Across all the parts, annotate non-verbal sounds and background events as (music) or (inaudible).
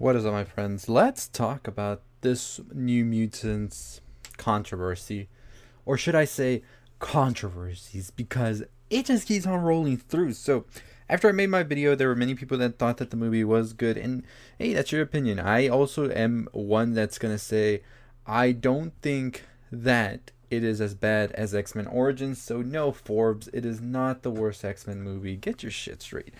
What is up, my friends? Let's talk about this New Mutants controversy, or should I say, controversies, because it just keeps on rolling through. So, after I made my video, there were many people that thought that the movie was good, and hey, that's your opinion. I also am one that's gonna say, I don't think that it is as bad as X Men Origins. So, no, Forbes, it is not the worst X Men movie. Get your shit straight.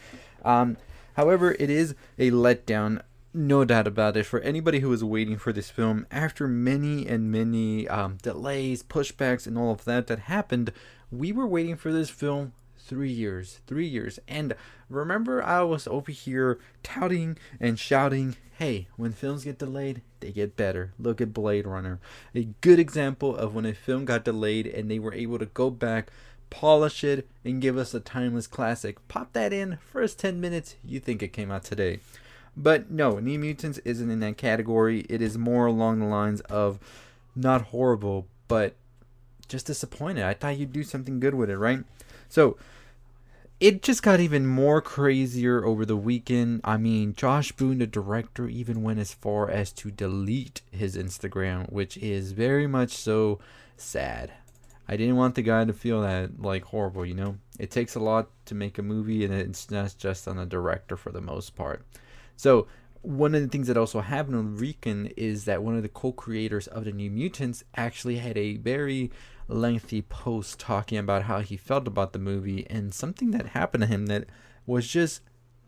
Um, however, it is a letdown no doubt about it. For anybody who was waiting for this film, after many and many um, delays, pushbacks, and all of that that happened, we were waiting for this film three years. Three years. And remember, I was over here touting and shouting, hey, when films get delayed, they get better. Look at Blade Runner. A good example of when a film got delayed and they were able to go back. Polish it and give us a timeless classic. Pop that in, first 10 minutes, you think it came out today. But no, New Mutants isn't in that category. It is more along the lines of not horrible, but just disappointed. I thought you'd do something good with it, right? So it just got even more crazier over the weekend. I mean, Josh Boone, the director, even went as far as to delete his Instagram, which is very much so sad. I didn't want the guy to feel that like horrible, you know? It takes a lot to make a movie and it's not just on the director for the most part. So one of the things that also happened on Weekend is that one of the co-creators of the New Mutants actually had a very lengthy post talking about how he felt about the movie and something that happened to him that was just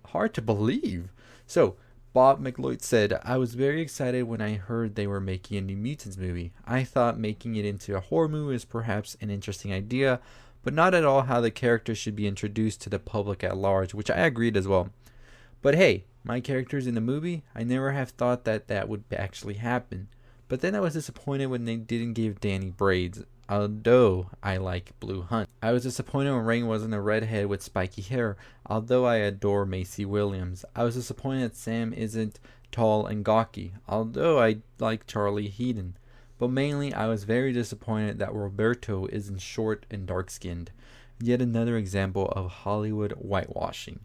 hard to believe. So Bob McLeod said, I was very excited when I heard they were making a New Mutants movie. I thought making it into a horror movie is perhaps an interesting idea, but not at all how the characters should be introduced to the public at large, which I agreed as well. But hey, my characters in the movie, I never have thought that that would actually happen. But then I was disappointed when they didn't give Dani braids, although I like Blu Hunt. I was disappointed when Rahne wasn't a redhead with spiky hair, although I adore Maisie Williams. I was disappointed that Sam isn't tall and gawky, although I like Charlie Heaton. But mainly, I was very disappointed that Roberto isn't short and dark skinned. Yet another example of Hollywood whitewashing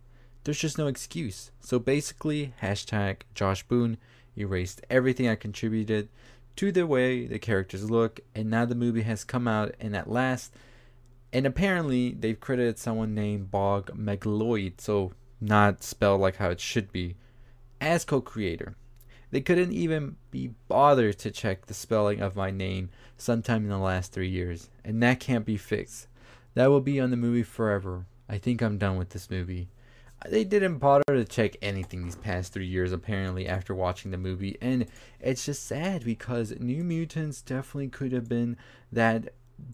there's just no excuse. So basically, hashtag Josh Boone erased everything I contributed to the way the characters look, and now the movie has come out, and at last, and apparently they've credited someone named Bog Megloid, so not spelled like how it should be, as co-creator. They couldn't even be bothered to check the spelling of my name sometime in the last three years, and that can't be fixed. That will be on the movie forever. I think I'm done with this movie they didn't bother to check anything these past three years apparently after watching the movie. And it's just sad because new mutants definitely could have been that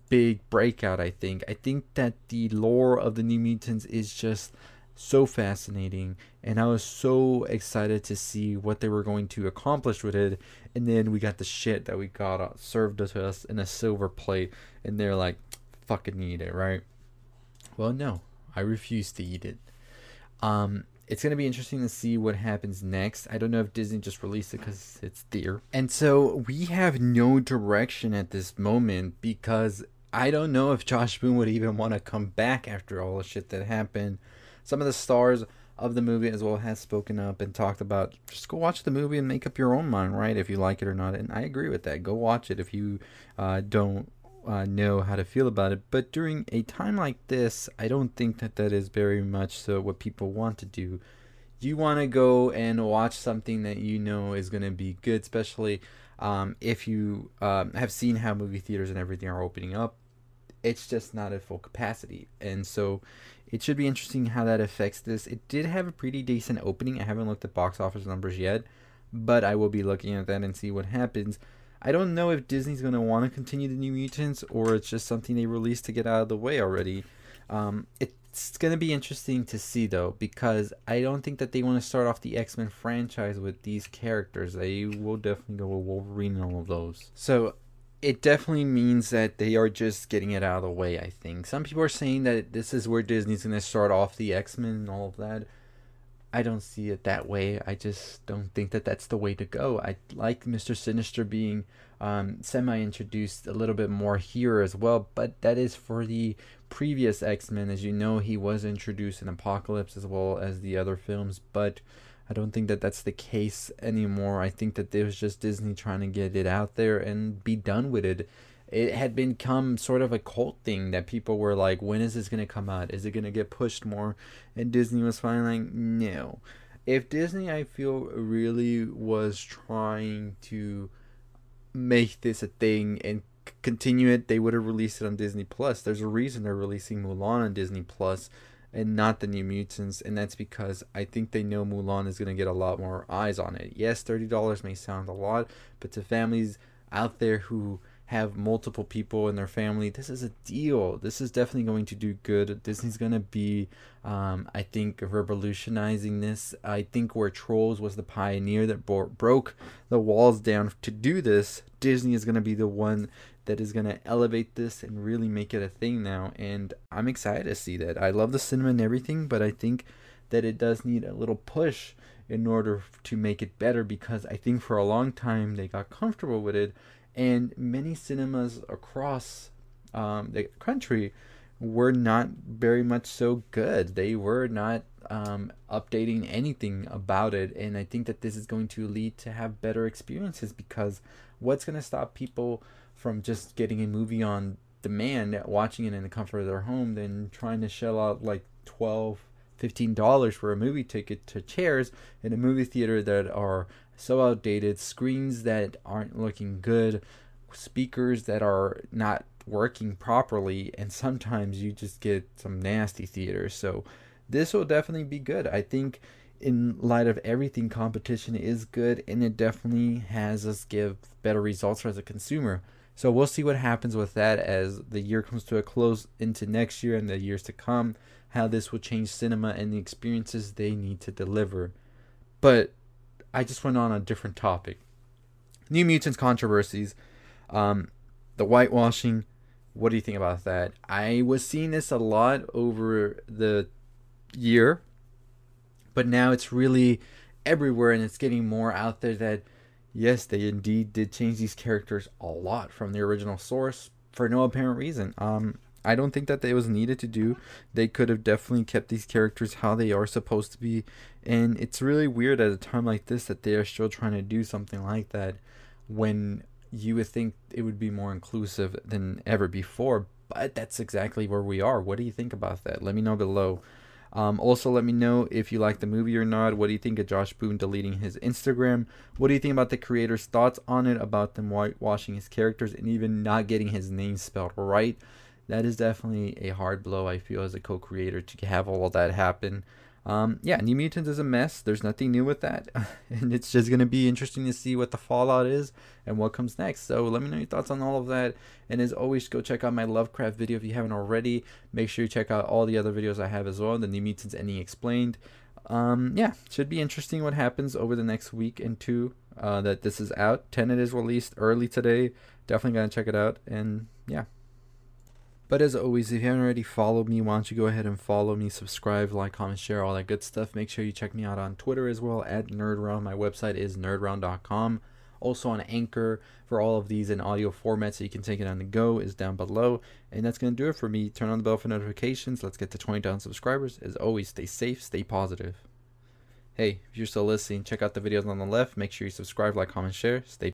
big breakout i think. I think that the lore of the new mutants is just so fascinating and i was so excited to see what they were going to accomplish with it. And then we got the shit that we got uh, served to us in a silver plate and they're like fucking eat it right? Well no i refuse to eat it um, it's going to be interesting to see what happens next. I don't know if Disney just released it because it's there. And so we have no direction at this moment because I don't know if Josh Boone would even want to come back after all the shit that happened. Some of the stars of the movie as well has spoken up and talked about just go watch the movie and make up your own mind, right? If you like it or not. And I agree with that. Go watch it if you uh, don't uh, know how to feel about it. But during a time like this, I don't think that that is very much so what people want to do. You want to go and watch something that you know is going to be good, especially um, if you um, have seen how movie theaters and everything are opening up. It's just not at full capacity. And so it should be interesting how that affects this. It did have a pretty decent opening. I haven't looked at box office numbers yet, but I will be looking at that and see what happens. I don't know if Disney's going to want to continue the New Mutants or it's just something they released to get out of the way already. Um, it's going to be interesting to see though because I don't think that they want to start off the X Men franchise with these characters. They will definitely go with Wolverine and all of those. So it definitely means that they are just getting it out of the way. I think some people are saying that this is where Disney's going to start off the X Men and all of that. I don't see it that way. I just don't think that that's the way to go. I like Mr. Sinister being um, semi introduced a little bit more here as well, but that is for the previous X Men. As you know, he was introduced in Apocalypse as well as the other films, but I don't think that that's the case anymore. I think that was just Disney trying to get it out there and be done with it. It had become sort of a cult thing that people were like, when is this going to come out? Is it going to get pushed more? And Disney was finally like, no. If Disney, I feel, really was trying to make this a thing and continue it, they would have released it on Disney Plus. There's a reason they're releasing Mulan on Disney Plus and not the New Mutants, and that's because I think they know Mulan is going to get a lot more eyes on it. Yes, $30 may sound a lot, but to families out there who have multiple people in their family, this is a deal. This is definitely going to do good. Disney's going to be, um, I think, revolutionizing this. I think where Trolls was the pioneer that bo- broke the walls down to do this, Disney is going to be the one that is going to elevate this and really make it a thing now. And I'm excited to see that. I love the cinema and everything, but I think that it does need a little push in order to make it better because I think for a long time they got comfortable with it and many cinemas across um, the country were not very much so good. They were not um, updating anything about it, and I think that this is going to lead to have better experiences because what's going to stop people from just getting a movie on demand, watching it in the comfort of their home, than trying to shell out like 12 $15 for a movie ticket to chairs in a movie theater that are so outdated, screens that aren't looking good, speakers that are not working properly, and sometimes you just get some nasty theaters. So this will definitely be good. I think in light of everything, competition is good and it definitely has us give better results as a consumer. So we'll see what happens with that as the year comes to a close into next year and the years to come, how this will change cinema and the experiences they need to deliver. But I just went on a different topic. New Mutants controversies, um, the whitewashing. What do you think about that? I was seeing this a lot over the year, but now it's really everywhere and it's getting more out there that yes, they indeed did change these characters a lot from the original source for no apparent reason. Um, I don't think that it was needed to do. They could have definitely kept these characters how they are supposed to be. And it's really weird at a time like this that they are still trying to do something like that when you would think it would be more inclusive than ever before. But that's exactly where we are. What do you think about that? Let me know below. Um, also, let me know if you like the movie or not. What do you think of Josh Boone deleting his Instagram? What do you think about the creator's thoughts on it, about them whitewashing his characters and even not getting his name spelled right? that is definitely a hard blow. I feel as a co-creator to have all that happen. Um, yeah, New Mutants is a mess. There's nothing new with that, (laughs) and it's just gonna be interesting to see what the fallout is and what comes next. So let me know your thoughts on all of that. And as always, go check out my Lovecraft video if you haven't already. Make sure you check out all the other videos I have as well. The New Mutants Ending Explained. Um, yeah, should be interesting what happens over the next week and two uh, that this is out. Tenet is released early today. Definitely gonna check it out. And yeah. But as always, if you haven't already followed me, why don't you go ahead and follow me, subscribe, like, comment, share, all that good stuff. Make sure you check me out on Twitter as well at NerdRound. My website is nerdround.com. Also on Anchor for all of these in audio format so you can take it on the go is down below. And that's going to do it for me. Turn on the bell for notifications. Let's get to 20,000 subscribers. As always, stay safe, stay positive. Hey, if you're still listening, check out the videos on the left. Make sure you subscribe, like, comment, share. Stay